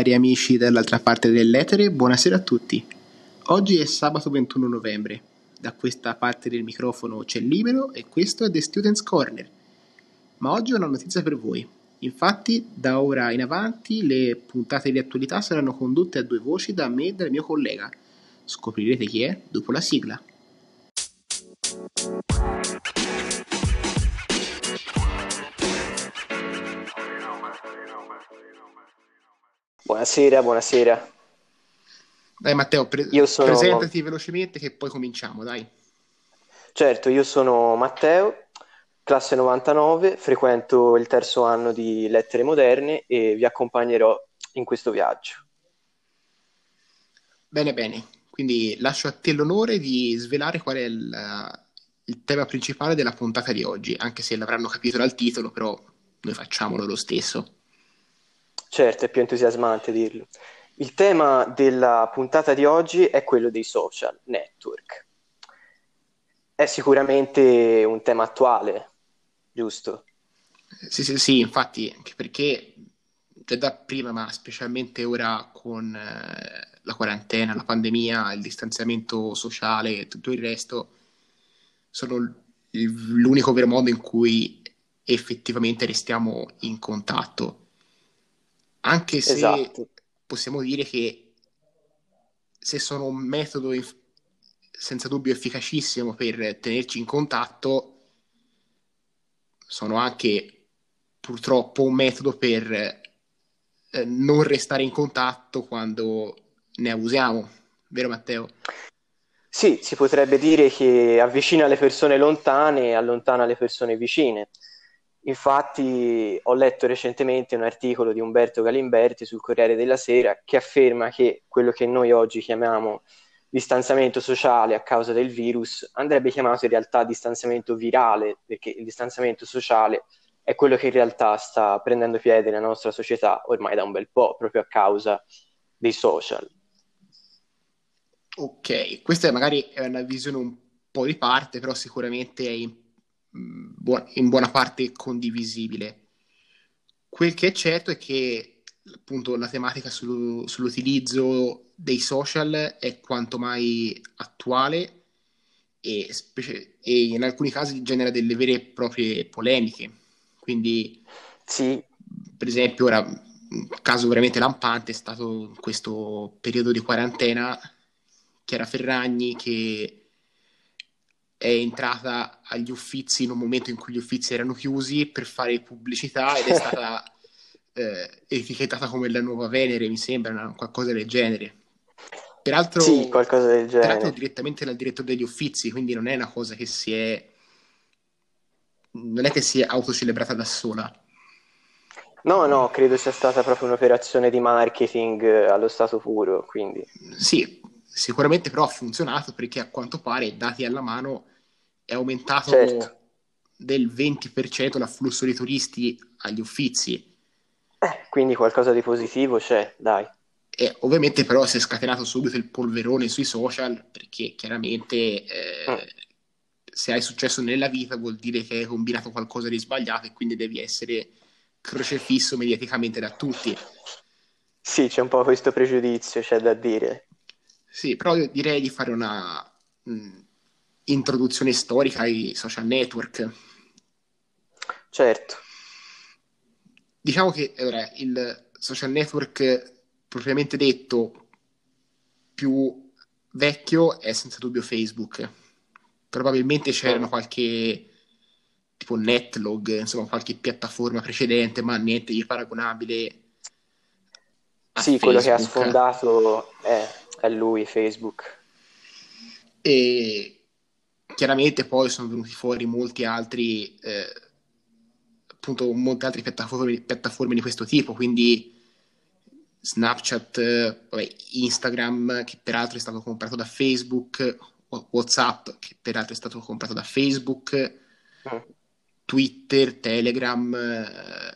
cari amici dall'altra parte dell'etere, buonasera a tutti. Oggi è sabato 21 novembre. Da questa parte del microfono c'è Libero e questo è The Students Corner. Ma oggi ho una notizia per voi. Infatti, da ora in avanti le puntate di attualità saranno condotte a due voci da me e dal mio collega. Scoprirete chi è dopo la sigla. Buonasera, buonasera. Dai Matteo, pre- sono... presentati velocemente che poi cominciamo, dai. Certo, io sono Matteo, classe 99, frequento il terzo anno di Lettere Moderne e vi accompagnerò in questo viaggio. Bene, bene. Quindi lascio a te l'onore di svelare qual è il, il tema principale della puntata di oggi, anche se l'avranno capito dal titolo, però noi facciamolo lo stesso. Certo, è più entusiasmante dirlo. Il tema della puntata di oggi è quello dei social network. È sicuramente un tema attuale, giusto? Sì, sì, sì, infatti, anche perché già da prima, ma specialmente ora con eh, la quarantena, la pandemia, il distanziamento sociale e tutto il resto, sono l'unico vero modo in cui effettivamente restiamo in contatto. Anche se Esatto. possiamo dire che se sono un metodo inf- senza dubbio efficacissimo per tenerci in contatto, sono anche purtroppo un metodo per eh, non restare in contatto quando ne abusiamo, vero Matteo? Sì, si potrebbe dire che avvicina le persone lontane e allontana le persone vicine. Infatti, ho letto recentemente un articolo di Umberto Galimberti sul Corriere della Sera che afferma che quello che noi oggi chiamiamo distanziamento sociale a causa del virus andrebbe chiamato in realtà distanziamento virale, perché il distanziamento sociale è quello che in realtà sta prendendo piede nella nostra società ormai da un bel po', proprio a causa dei social. Ok, questa magari è una visione un po' di parte, però sicuramente è buo- in buona parte condivisibile. Quel che è certo è che appunto la tematica sullo- sull'utilizzo dei social è quanto mai attuale e, specie- e in alcuni casi genera delle vere e proprie polemiche. Quindi, Sì, per esempio, ora un caso veramente lampante è stato in questo periodo di quarantena Chiara Ferragni che è entrata agli Uffizi in un momento in cui gli Uffizi erano chiusi per fare pubblicità ed è stata eh, etichettata come la nuova Venere, mi sembra, una- qualcosa del genere. Peraltro, sì, qualcosa del peraltro genere. direttamente dal direttore degli Uffizi, quindi non è una cosa che si è... non è che si è autocelebrata da sola. No, no, credo sia stata proprio un'operazione di marketing eh, allo stato puro, quindi Sì, sicuramente però ha funzionato perché a quanto pare, dati alla mano, è aumentato certo. del 20% l'afflusso di turisti agli Uffizi. Eh, quindi qualcosa di positivo c'è, dai. E ovviamente però si è scatenato subito il polverone sui social perché chiaramente eh, Mm. se hai successo nella vita vuol dire che hai combinato qualcosa di sbagliato e quindi devi essere crocefisso mediaticamente da tutti. Sì, c'è un po' questo pregiudizio, c'è da dire. Sì, però io direi di fare una mh, introduzione storica ai social network. Certo, Diciamo che allora, il social network propriamente detto più vecchio è senza dubbio Facebook. Probabilmente c'erano Mm. qualche tipo Netlog, insomma qualche piattaforma precedente, ma niente di paragonabile sì, quello che ha Facebook. sfondato è, è lui, Facebook. E chiaramente poi sono venuti fuori molti altri, eh, appunto, molte altre piattaforme, piattaforme di questo tipo, quindi Snapchat, vabbè, Instagram, che peraltro è stato comprato da Facebook, WhatsApp, che peraltro è stato comprato da Facebook, Mm. Twitter, Telegram, eh,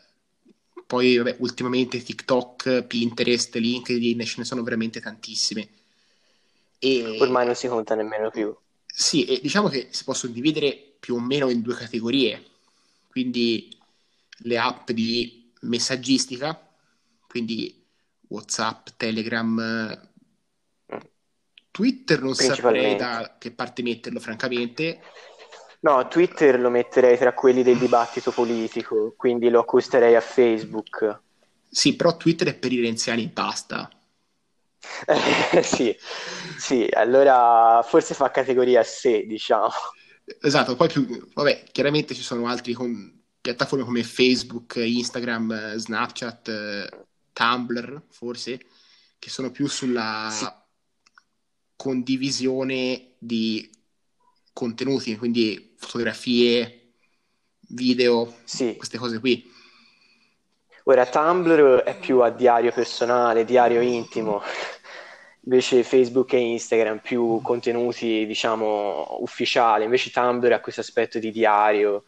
poi vabbè, ultimamente TikTok, Pinterest, LinkedIn, ce ne sono veramente tantissime. E Ormai non si conta nemmeno più. sì, e diciamo che si possono dividere più o meno in due categorie, quindi le app di messaggistica, quindi WhatsApp, Telegram, Twitter non saprei da che parte metterlo, francamente. No, Twitter lo metterei tra quelli del dibattito politico, quindi lo accosterei a Facebook. Sì, però Twitter è per i renziani e basta. sì, sì, allora forse fa categoria a sé, diciamo. Esatto, poi più, vabbè, chiaramente ci sono altre con, piattaforme come Facebook, Instagram, Snapchat, Tumblr, forse, che sono più sulla sì. condivisione di contenuti, quindi fotografie, video, sì. queste cose qui. Ora, Tumblr è più a diario personale, diario intimo, invece Facebook e Instagram più contenuti, diciamo, ufficiali, invece Tumblr ha questo aspetto di diario.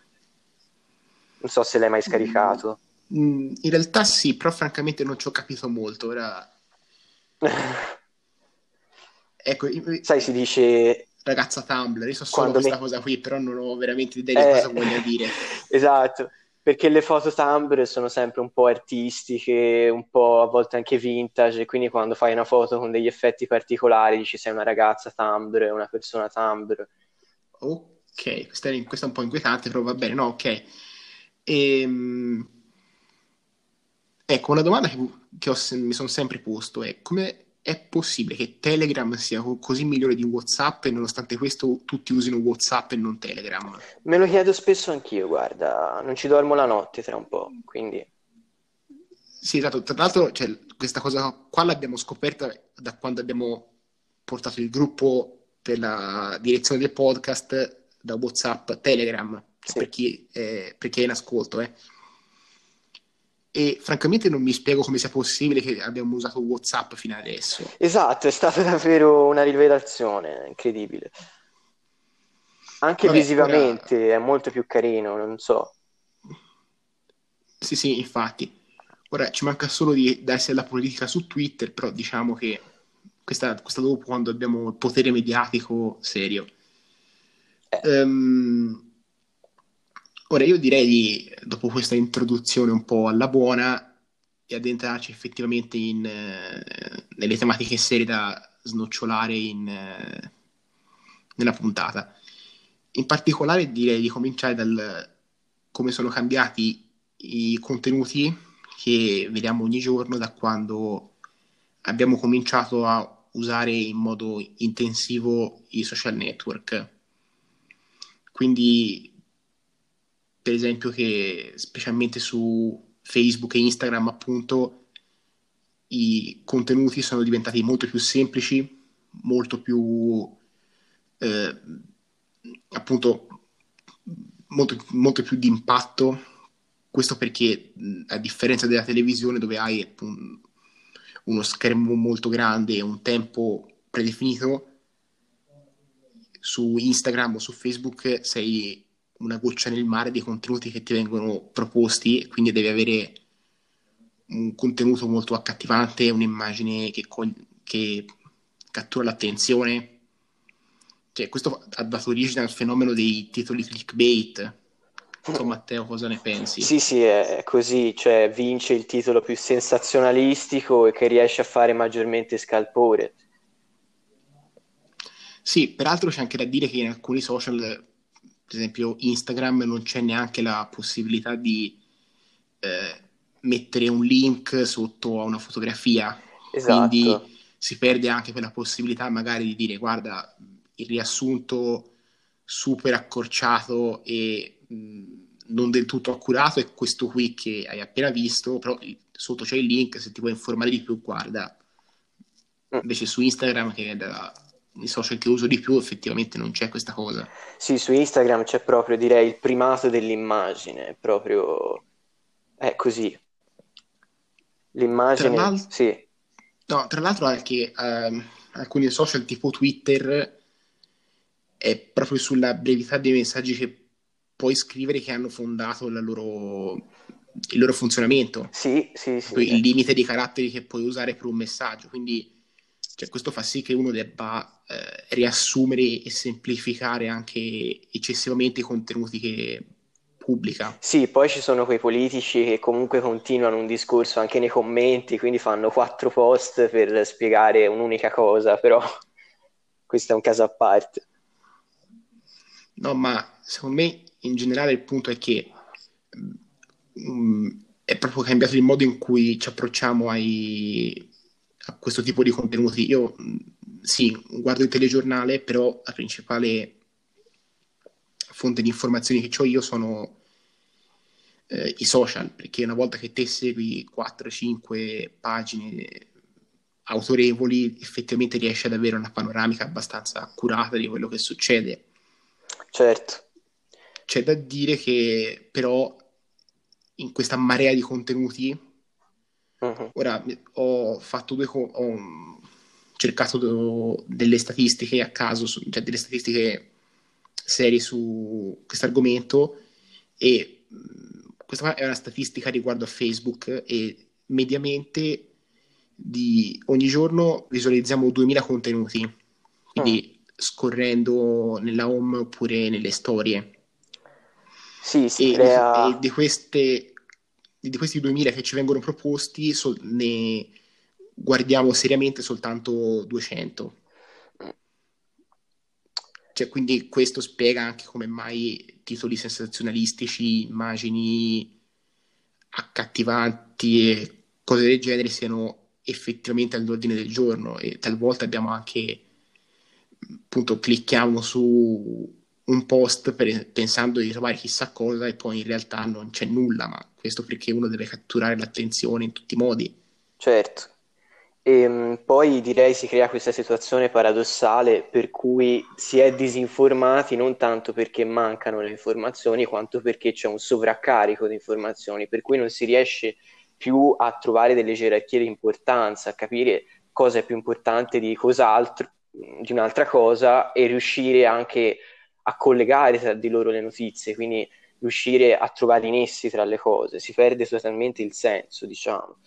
Non so se l'hai mai scaricato. Mm, in realtà sì, però francamente non ci ho capito molto. Ora... ecco, sai, si dice ragazza Tumblr, io so solo questa me... cosa qui, però non ho veramente idea di eh... cosa voglia dire. esatto, perché le foto Tumblr sono sempre un po' artistiche, un po' a volte anche vintage, quindi quando fai una foto con degli effetti particolari dici sei una ragazza Tumblr, una persona Tumblr. Ok, questa è, questa è un po' inquietante, però va bene, no, ok. Ehm... Ecco, una domanda che, che ho, mi sono sempre posto è come è possibile che Telegram sia così migliore di WhatsApp e nonostante questo tutti usino WhatsApp e non Telegram? Me lo chiedo spesso anch'io, guarda, non ci dormo la notte tra un po', quindi... Sì, esatto, tra l'altro cioè, questa cosa qua l'abbiamo scoperta da quando abbiamo portato il gruppo per la direzione del podcast da WhatsApp Telegram, sì. per, chi, eh, per chi è in ascolto, eh e francamente non mi spiego come sia possibile che abbiamo usato WhatsApp fino adesso. Esatto, è stata davvero una rivelazione incredibile. Anche Vabbè, visivamente ora... è molto più carino, non so. Sì, sì, infatti. Ora ci manca solo di darsi alla politica su Twitter, però diciamo che questa, questa dopo quando abbiamo il potere mediatico serio. Eh. Um, Ora io direi di, dopo questa introduzione un po' alla buona, di addentrarci effettivamente in, eh, nelle tematiche serie da snocciolare in, eh, nella puntata. In particolare direi di cominciare dal come sono cambiati i contenuti che vediamo ogni giorno da quando abbiamo cominciato a usare in modo intensivo i social network. Quindi per esempio che specialmente su Facebook e Instagram appunto i contenuti sono diventati molto più semplici, molto più eh, appunto molto, molto più di impatto. Questo perché a differenza della televisione dove hai appunto, uno schermo molto grande e un tempo predefinito, su Instagram o su Facebook sei una goccia nel mare dei contenuti che ti vengono proposti, quindi devi avere un contenuto molto accattivante, un'immagine che, cogli- che cattura l'attenzione. Cioè, questo ha dato origine al fenomeno dei titoli clickbait. So, Matteo, cosa ne pensi? Sì, sì, è così, cioè vince il titolo più sensazionalistico e che riesce a fare maggiormente scalpore. Sì, peraltro c'è anche da dire che in alcuni social per esempio Instagram non c'è neanche la possibilità di eh, mettere un link sotto a una fotografia, esatto. quindi si perde anche quella possibilità magari di dire guarda il riassunto super accorciato e mh, non del tutto accurato è questo qui che hai appena visto, però sotto c'è il link, se ti vuoi informare di più guarda. Mm. Invece su Instagram che è da i social che uso di più effettivamente non c'è questa cosa. Sì, su Instagram c'è proprio, direi, il primato dell'immagine, proprio... è così. L'immagine, tra sì. No, tra l'altro anche uh, alcuni social tipo Twitter è proprio sulla brevità dei messaggi che puoi scrivere che hanno fondato loro, il loro funzionamento. Sì, sì, sì. Il limite di caratteri che puoi usare per un messaggio, quindi cioè, questo fa sì che uno debba eh, riassumere e semplificare anche eccessivamente i contenuti che pubblica. Sì, poi ci sono quei politici che comunque continuano un discorso anche nei commenti, quindi fanno quattro post per spiegare un'unica cosa, però questo è un caso a parte. No, ma secondo me in generale il punto è che um, è proprio cambiato il modo in cui ci approcciamo ai, a questo tipo di contenuti. Io sì, guardo il telegiornale, però la principale fonte di informazioni che ho io sono eh, i social, perché una volta che te segui 4-5 pagine autorevoli, effettivamente riesci ad avere una panoramica abbastanza accurata di quello che succede. Certo. C'è da dire che però in questa marea di contenuti, uh-huh. ora ho fatto due, co- ho cercato delle statistiche a caso, cioè delle statistiche serie su questo argomento e questa è una statistica riguardo a Facebook e mediamente di ogni giorno visualizziamo 2000 contenuti, quindi oh. scorrendo nella home oppure nelle storie. Sì, si e, crea... e di, queste, di questi 2000 che ci vengono proposti so, ne guardiamo seriamente soltanto 200. Cioè, quindi questo spiega anche come mai titoli sensazionalistici, immagini accattivanti e cose del genere siano effettivamente all'ordine del giorno e talvolta abbiamo anche appunto clicchiamo su un post per, pensando di trovare chissà cosa e poi in realtà non c'è nulla, ma questo perché uno deve catturare l'attenzione in tutti i modi. Certo. E ehm, poi direi si crea questa situazione paradossale per cui si è disinformati non tanto perché mancano le informazioni quanto perché c'è un sovraccarico di informazioni, per cui non si riesce più a trovare delle gerarchie di importanza, a capire cosa è più importante di cos'altro, di un'altra cosa e riuscire anche a collegare tra di loro le notizie, quindi riuscire a trovare i nessi tra le cose, si perde totalmente il senso, diciamo.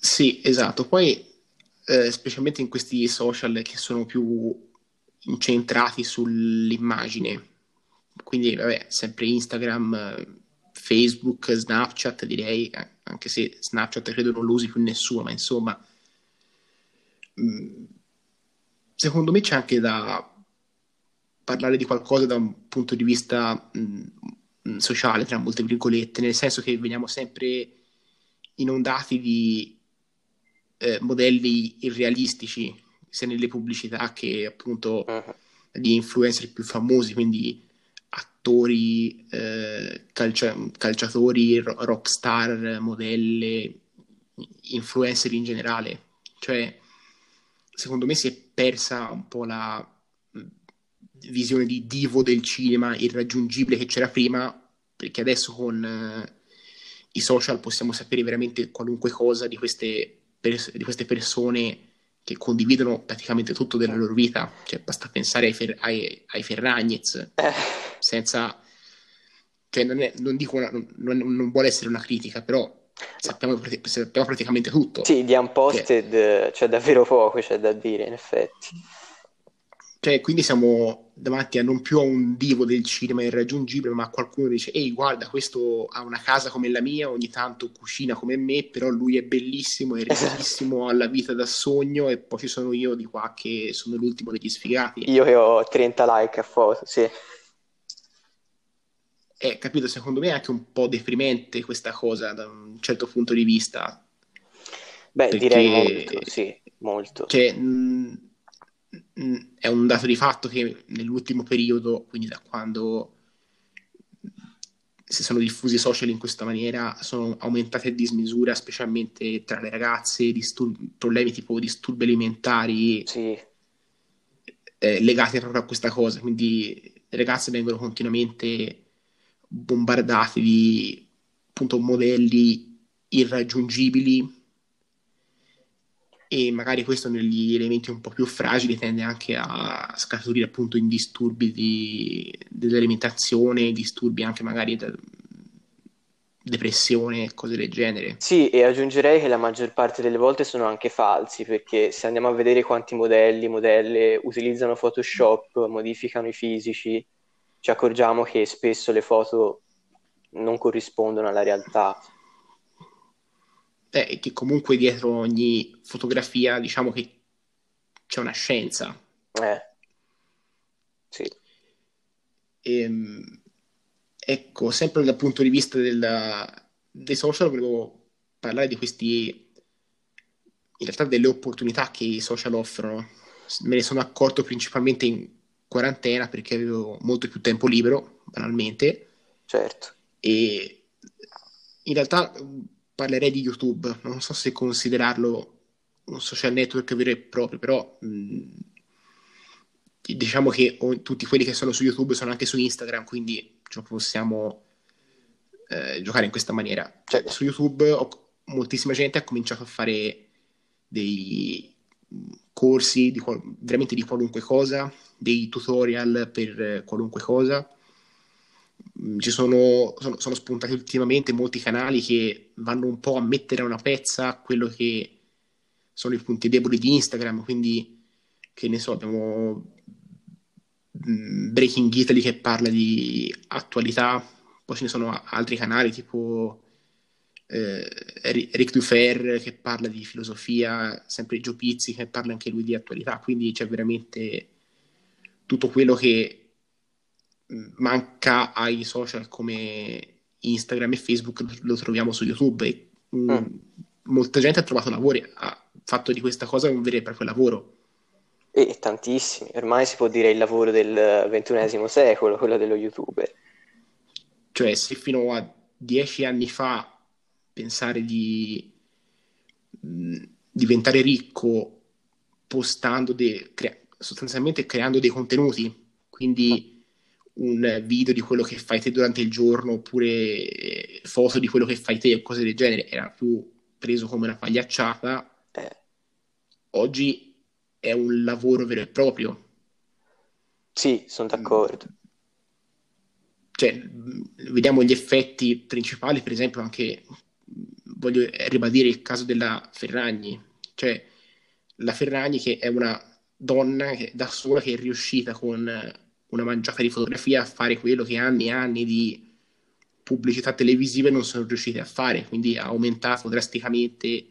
Sì, esatto. Poi, eh, specialmente in questi social che sono più incentrati sull'immagine, quindi, vabbè, sempre Instagram, Facebook, Snapchat, direi, anche se Snapchat credo non lo usi più nessuno, ma insomma, mm, secondo me c'è anche da parlare di qualcosa da un punto di vista mh, mm, sociale, tra molte virgolette, nel senso che veniamo sempre inondati di eh, modelli irrealistici, sia nelle pubblicità che appunto uh-huh. di influencer più famosi, quindi attori, eh, calcia- calciatori, ro- rockstar, modelle, influencer in generale. Cioè, secondo me si è persa un po' la visione di divo del cinema irraggiungibile che c'era prima, perché adesso con eh, i social possiamo sapere veramente qualunque cosa di queste pers- di queste persone che condividono praticamente tutto della loro vita, cioè basta pensare ai, fer- ai, ai Ferragnez, eh. senza... Cioè non, è, non dico una, non, non, vuole essere una critica, però sappiamo, sappiamo praticamente tutto. Sì, di Unposted cioè, c'è davvero poco, c'è da dire in effetti. Cioè, quindi siamo davanti a non più a un divo del cinema irraggiungibile, ma a qualcuno che dice, ehi, guarda, questo ha una casa come la mia, ogni tanto cucina come me, però lui è bellissimo, è ricchissimo, ha la vita da sogno, e poi ci sono io di qua che sono l'ultimo degli sfigati. Io che ho 30 like a foto, sì. Eh, capito, secondo me è anche un po' deprimente questa cosa da un certo punto di vista. Beh, perché... direi molto, sì, molto. Cioè, mh è un dato di fatto che nell'ultimo periodo, quindi da quando si sono diffusi i social in questa maniera, sono aumentate a dismisura, specialmente tra le ragazze, disturbi, problemi tipo disturbi alimentari sì. eh, legati proprio a questa cosa. Quindi le ragazze vengono continuamente bombardate di appunto modelli irraggiungibili e magari questo negli elementi un po' più fragili tende anche a scaturire appunto in disturbi di, dell'alimentazione, disturbi anche magari da depressione, cose del genere. Sì, e aggiungerei che la maggior parte delle volte sono anche falsi, perché se andiamo a vedere quanti modelli, modelle utilizzano Photoshop, modificano i fisici, ci accorgiamo che spesso le foto non corrispondono alla realtà. Eh, che comunque dietro ogni fotografia diciamo che c'è una scienza. Eh. Sì. Ehm, ecco, sempre dal punto di vista della, dei social volevo parlare di questi, in realtà delle opportunità che i social offrono. Me ne sono accorto principalmente in quarantena perché avevo molto più tempo libero, banalmente. Certo. E in realtà parlerei di YouTube, non so se considerarlo un social network vero e proprio, però mh, diciamo che tutti quelli che sono su YouTube sono anche su Instagram, quindi cioè, possiamo eh, giocare in questa maniera. Cioè, su YouTube ho, moltissima gente ha cominciato a fare dei corsi di, veramente di qualunque cosa, dei tutorial per qualunque cosa. Mm, ci sono, sono, sono, spuntati ultimamente molti canali che vanno un po' a mettere a una pezza quello che sono i punti deboli di Instagram, quindi che ne so, abbiamo mm, Breaking Italy che parla di attualità, poi ce ne sono altri canali tipo eh, Eric Dufer che parla di filosofia, sempre Gio Pizzi che parla anche lui di attualità, quindi c'è veramente tutto quello che mm, manca ai social come Instagram e Facebook lo troviamo su YouTube e mm. mm. molta gente ha trovato lavoro, ha fatto di questa cosa un vero e proprio lavoro. E tantissimi, ormai si può dire il lavoro del ventunesimo secolo, quello dello youtuber. Cioè, se fino a dieci anni fa pensare di mh, diventare ricco postando, de- crea- sostanzialmente creando dei contenuti, quindi un video di quello che fai te durante il giorno oppure foto di quello che fai te o cose del genere, era più preso come una pagliacciata eh. oggi è un lavoro vero e proprio. Sì, sono d'accordo. Cioè, vediamo gli effetti principali, per esempio, anche voglio ribadire il caso della Ferragni, cioè la Ferragni che è una donna che, da sola che è riuscita con una mangiata di fotografia a fare quello che anni e anni di pubblicità televisive non sono riusciti a fare, quindi ha aumentato drasticamente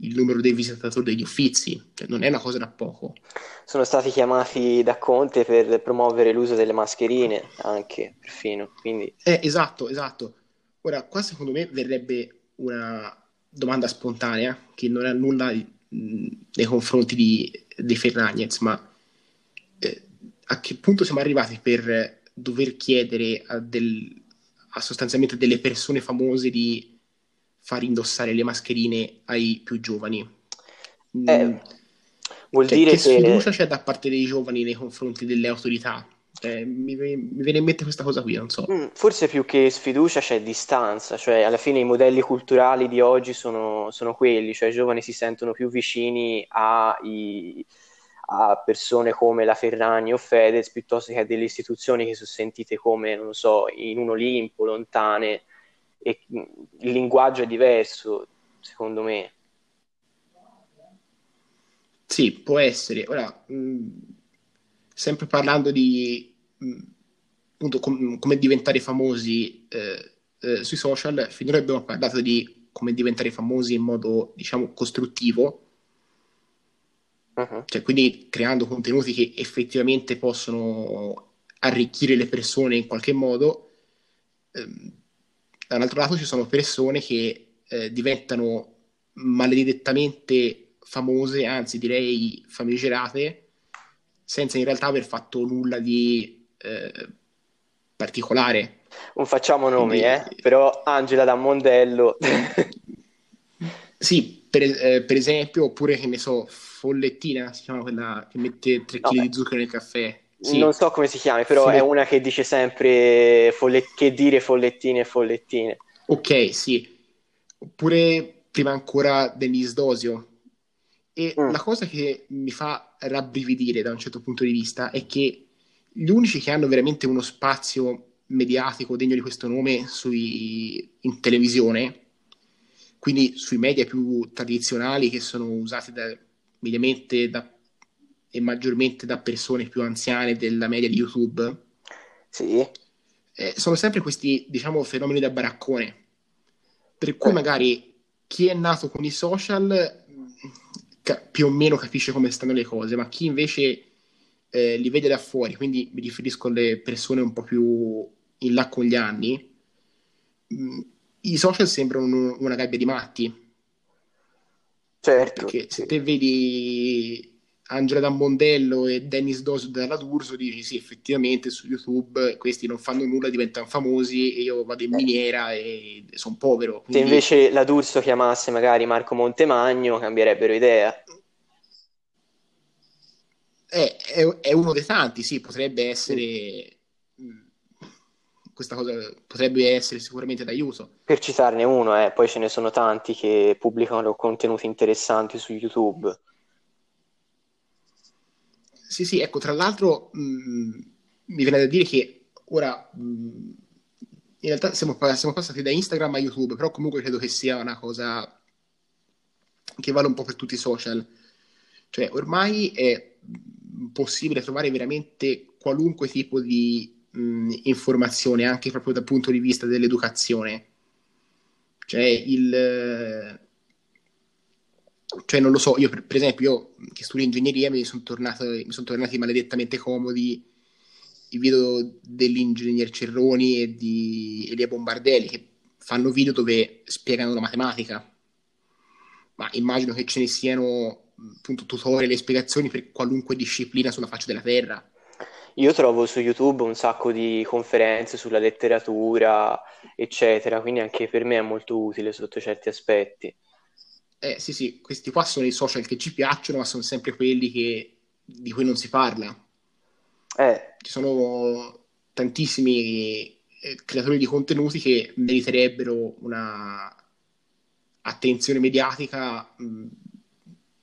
il numero dei visitatori degli uffizi, cioè, non è una cosa da poco. Sono stati chiamati da Conte per promuovere l'uso delle mascherine, anche perfino. Quindi... Eh, esatto, esatto. Ora, qua secondo me verrebbe una domanda spontanea che non ha nulla mh, nei confronti di, dei Ferragnez, ma eh, a che punto siamo arrivati per dover chiedere a, del, a sostanzialmente delle persone famose di far indossare le mascherine ai più giovani. Eh, vuol cioè, dire che che... sfiducia c'è da parte dei giovani nei confronti delle autorità? Cioè, mi, mi, viene in mente questa cosa qui, non so. Mm, forse più che sfiducia c'è distanza, cioè alla fine i modelli culturali di oggi sono, sono quelli, cioè i giovani si sentono più vicini a, i, a, persone come la Ferragni o Fedez piuttosto che a delle istituzioni che sono sentite come, non so, in un Olimpo, lontane e il linguaggio è diverso, secondo me. Sì, può essere. Ora, mh, sempre parlando di mh, appunto, com- come diventare famosi eh, eh, sui social, finora abbiamo parlato di come diventare famosi in modo, diciamo, costruttivo, uh-huh. cioè quindi creando contenuti che effettivamente possono arricchire le persone in qualche modo. Eh, dall'altro lato ci sono persone che eh, diventano maledettamente famose, anzi direi famigerate, senza in realtà aver fatto nulla di eh, particolare. Non facciamo nomi, Quindi, eh? però Angela da Mondello. sì, per, eh, per, esempio, oppure che ne so, Follettina, si chiama quella che mette 3 kg di zucchero nel caffè. Sì. Non so come si chiami, però Follet... è una che dice sempre folle... che dire follettine e follettine. Ok, sì. Oppure prima ancora Denise Dosio. E mm. la cosa che mi fa rabbrividire da un certo punto di vista è che gli unici che hanno veramente uno spazio mediatico degno di questo nome sui... in televisione, quindi sui media più tradizionali che sono usati da, mediamente da e maggiormente da persone più anziane della media di YouTube. Sì. Eh, sono sempre questi, diciamo, fenomeni da baraccone. Per cui eh. magari chi è nato con i social ca- più o meno capisce come stanno le cose, ma chi invece eh, li vede da fuori, quindi mi riferisco alle persone un po' più in là con gli anni, mh, mm, i social sembrano una gabbia di matti. Certo. Perché se te vedi Angela D'Ambondello e Dennis Dosu dalla D'Urso dici sì, effettivamente su YouTube questi non fanno nulla, diventano famosi e io vado in eh. miniera e sono povero. Quindi... Se invece la D'Urso chiamasse magari Marco Montemagno cambierebbero idea. È, è, è uno dei tanti, sì, potrebbe essere... Mm. Questa cosa potrebbe essere sicuramente d'aiuto. Per citarne uno, eh, poi ce ne sono tanti che pubblicano contenuti interessanti su YouTube. Sì, sì, ecco, tra l'altro mh, mm, mi viene da dire che ora mh, mm, in realtà siamo, siamo, passati da Instagram a YouTube, però comunque credo che sia una cosa che vale un po' per tutti i social. Cioè, ormai è possibile trovare veramente qualunque tipo di mh, informazione, anche proprio dal punto di vista dell'educazione. Cioè, il cioè non lo so, io per, per esempio, io che studio ingegneria mi sono, sono tornati maledettamente comodi i video dell'ingegner Cerroni e di Elia Bombardelli che fanno video dove spiegano la matematica. Ma immagino che ce ne siano appunto tutorial e spiegazioni per qualunque disciplina sulla faccia della terra. Io trovo su YouTube un sacco di conferenze sulla letteratura eccetera quindi anche per me è molto utile sotto certi aspetti eh sì, sì, questi qua sono i social che ci piacciono, ma sono sempre quelli che, di cui non si parla. Eh. Ci sono tantissimi eh, creatori di contenuti che meriterebbero una attenzione mediatica mh,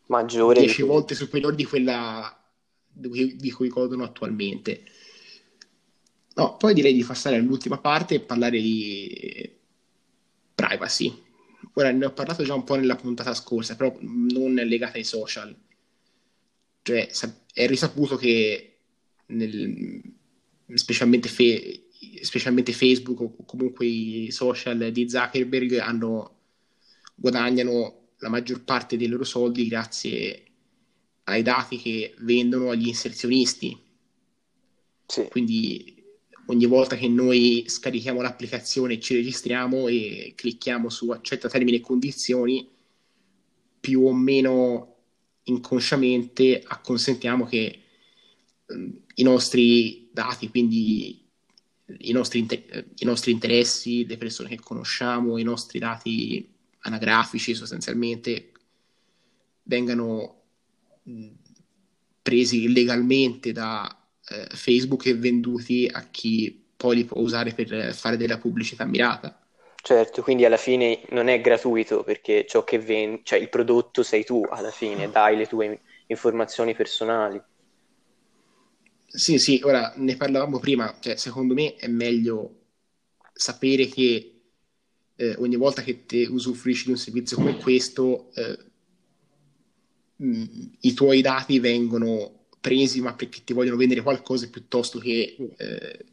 maggiore 10 volte superiore di quella di cui, di cui godono attualmente. No, poi direi di passare all'ultima parte e parlare di privacy. Ora ne ho parlato già un po' nella puntata scorsa, però non legata ai social. Cioè, è risaputo che nel, specialmente, fe, specialmente, Facebook o comunque i social di Zuckerberg hanno, guadagnano la maggior parte dei loro soldi grazie ai dati che vendono agli inserzionisti. Sì. Quindi ogni volta che noi scarichiamo l'applicazione ci registriamo e clicchiamo su accetta termini e condizioni, più o meno inconsciamente acconsentiamo che eh, i nostri dati, quindi i nostri, inter- i nostri interessi, le persone che conosciamo, i nostri dati anagrafici sostanzialmente vengano presi legalmente da eh, Facebook e venduti a chi poi li può usare per fare della pubblicità mirata. Certo, quindi alla fine non è gratuito perché ciò che vendi, cioè il prodotto sei tu alla fine, dai le tue informazioni personali. Sì, sì, ora ne parlavamo prima, cioè, secondo me è meglio sapere che eh, ogni volta che te usufruisci di un servizio come questo, eh, mh, i tuoi dati vengono presi ma perché ti vogliono vendere qualcosa piuttosto che eh,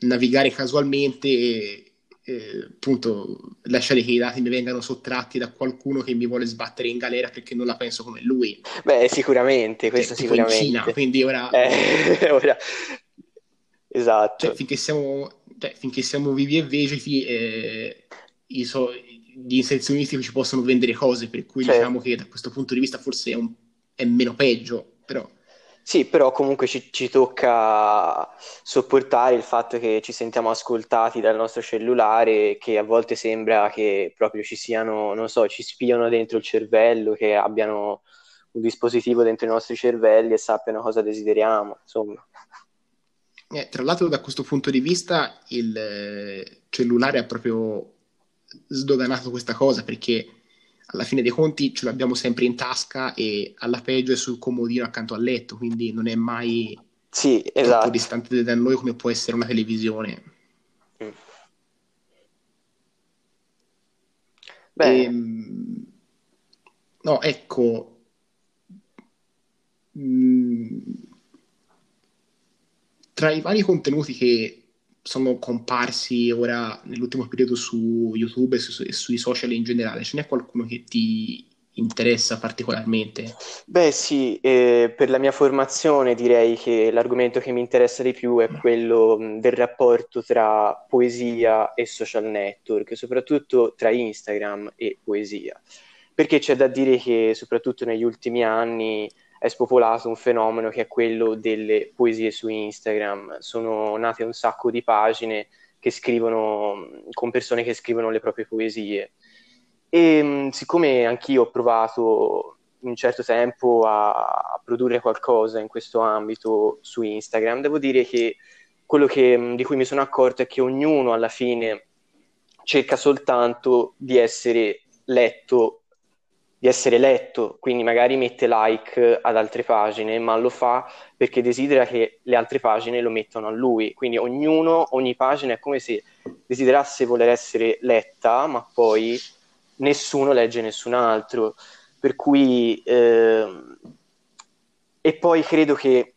navigare casualmente e eh, appunto lasciare che i dati mi vengano sottratti da qualcuno che mi vuole sbattere in galera perché non la penso come lui. Beh, sicuramente, questo cioè, sicuramente. In Cina, quindi ora... Eh, ora... Esatto. Cioè, finché, siamo, cioè, finché siamo vivi e vegeti, eh, so, gli inserzionisti ci possono vendere cose, per cui certo. diciamo che da questo punto di vista forse è un è meno peggio, però. Sì, però comunque ci, ci, tocca sopportare il fatto che ci sentiamo ascoltati dal nostro cellulare, che a volte sembra che proprio ci siano, non so, ci spiano dentro il cervello, che abbiano un dispositivo dentro i nostri cervelli e sappiano cosa desideriamo, insomma. Eh, tra l'altro da questo punto di vista il eh, cellulare ha proprio sdoganato questa cosa perché alla fine dei conti ce l'abbiamo sempre in tasca e alla peggio è sul comodino accanto al letto, quindi non è mai sì, esatto. distante da noi come può essere una televisione. Mm. Beh. Ehm, no, ecco. Mm, tra i vari contenuti che sono comparsi ora nell'ultimo periodo su YouTube e, su, e sui social in generale, ce n'è qualcuno che ti interessa particolarmente? Beh sì, eh, per la mia formazione direi che l'argomento che mi interessa di più è quello del rapporto tra poesia e social network, soprattutto tra Instagram e poesia, perché c'è da dire che soprattutto negli ultimi anni è spopolato un fenomeno che è quello delle poesie su Instagram. Sono nate un sacco di pagine che scrivono con persone che scrivono le proprie poesie. E siccome anch'io ho provato un certo tempo a, produrre qualcosa in questo ambito su Instagram, devo dire che quello che, di cui mi sono accorto è che ognuno alla fine cerca soltanto di essere letto di essere letto, quindi magari mette like ad altre pagine, ma lo fa perché desidera che le altre pagine lo mettano a lui. Quindi ognuno, ogni pagina è come se desiderasse voler essere letta, ma poi nessuno legge nessun altro. Per cui, eh, e poi credo che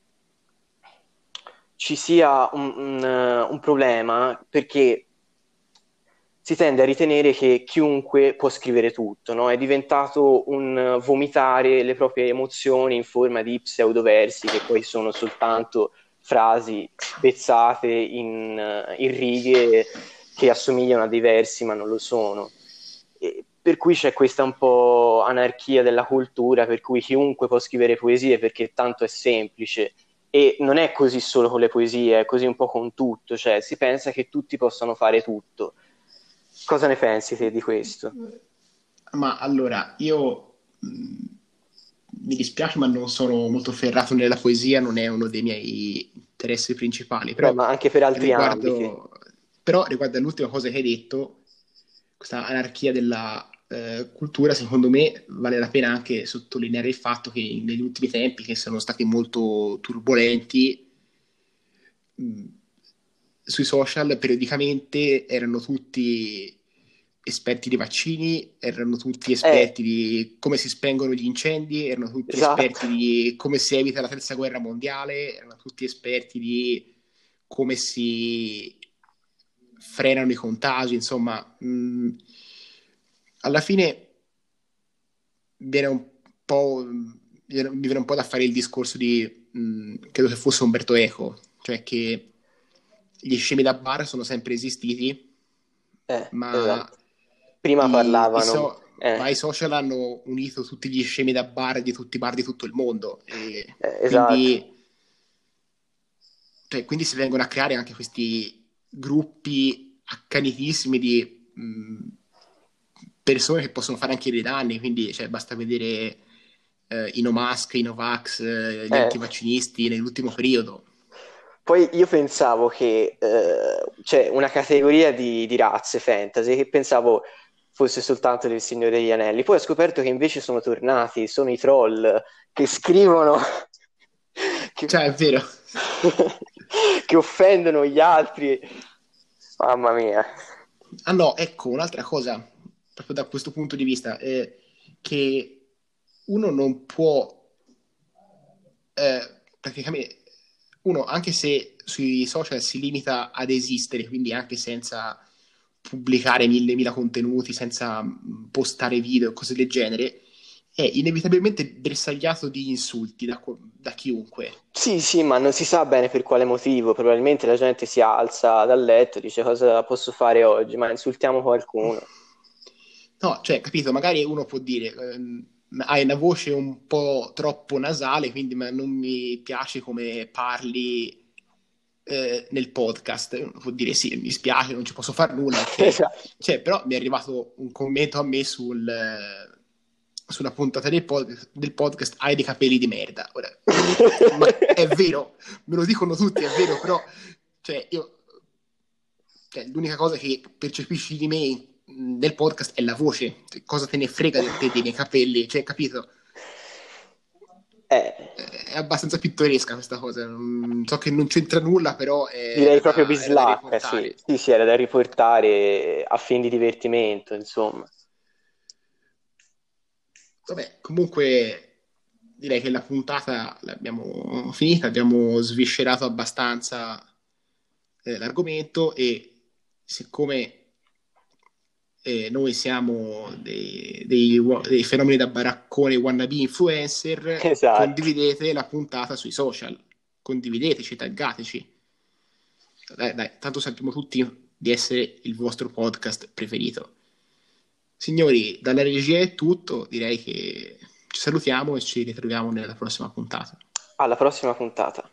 ci sia un, un, un problema perché si tende a ritenere che chiunque può scrivere tutto, no? è diventato un vomitare le proprie emozioni in forma di pseudoversi che poi sono soltanto frasi spezzate in, in righe che assomigliano a dei versi ma non lo sono. E per cui c'è questa un po' anarchia della cultura per cui chiunque può scrivere poesie perché tanto è semplice e non è così solo con le poesie, è così un po' con tutto, cioè si pensa che tutti possano fare tutto Cosa ne pensi te di questo? Ma allora, io mh, mm, mi dispiace, ma non sono molto ferrato nella poesia, non è uno dei miei interessi principali. Però, Beh, ma anche per altri riguardo, ambiti. Però riguardo all'ultima cosa che hai detto, questa anarchia della eh, cultura, secondo me vale la pena anche sottolineare il fatto che negli ultimi tempi, che sono stati molto turbolenti, mh, mm, sui social periodicamente erano tutti esperti di vaccini, erano tutti esperti eh. di come si spengono gli incendi, erano tutti esatto. esperti di come si evita la terza guerra mondiale, erano tutti esperti di come si frenano i contagi, insomma, mh, mm, alla fine viene un po', viene, viene un po' da fare il discorso di, mh, mm, credo che fosse Umberto Eco, cioè che gli scemi da bar sono sempre esistiti, eh, ma esatto. prima i, parlavano. I so- eh. Ma i social hanno unito tutti gli scemi da bar di tutti i bar di tutto il mondo. E eh, esatto. quindi, cioè, quindi si vengono a creare anche questi gruppi accanitissimi di mh, persone che possono fare anche dei danni. Quindi cioè, basta vedere eh, i no mask, i Novax, eh, gli eh. antivaccinisti nell'ultimo periodo poi io pensavo che eh, c'è una categoria di, di, razze fantasy che pensavo fosse soltanto del Signore degli Anelli. Poi ho scoperto che invece sono tornati, sono i troll che scrivono. che... Cioè, è vero. che offendono gli altri. Mamma mia. Ah no, ecco, un'altra cosa, proprio da questo punto di vista, è che uno non può eh, praticamente uno, anche se sui social si limita ad esistere, quindi anche senza pubblicare mille mila contenuti, senza mm, postare video cose del genere, è inevitabilmente bersagliato di insulti da, da, chiunque. Sì, sì, ma non si sa bene per quale motivo. Probabilmente la gente si alza dal letto e dice cosa posso fare oggi, ma insultiamo qualcuno. No, cioè, capito, magari uno può dire... Ehm, hai una voce un po' troppo nasale, quindi non mi piace come parli eh, nel podcast. Può dire sì, mi spiace, non ci posso fare nulla. Okay? Esatto. Cioè, però mi è arrivato un commento a me sul, sulla puntata del, pod- del, podcast Hai dei capelli di merda. Ora, è vero, me lo dicono tutti, è vero, però cioè, io, cioè, l'unica cosa che percepisci di me nel podcast è la voce. Cosa te ne frega di te dei capelli? Cioè, capito? Eh. È abbastanza pittoresca questa cosa. So che non c'entra nulla, però. È Direi da, proprio bislacca. Sì. sì, sì, era da riportare a fin di divertimento, insomma. Vabbè, comunque direi che la puntata l'abbiamo finita, abbiamo sviscerato abbastanza eh, l'argomento e siccome eh, noi siamo dei, dei, dei, fenomeni da baraccone wannabe influencer, esatto. condividete la puntata sui social, condivideteci, taggateci. Dai, dai, tanto sappiamo tutti di essere il vostro podcast preferito. Signori, dalla regia è tutto, direi che ci salutiamo e ci ritroviamo nella prossima puntata. Alla prossima puntata.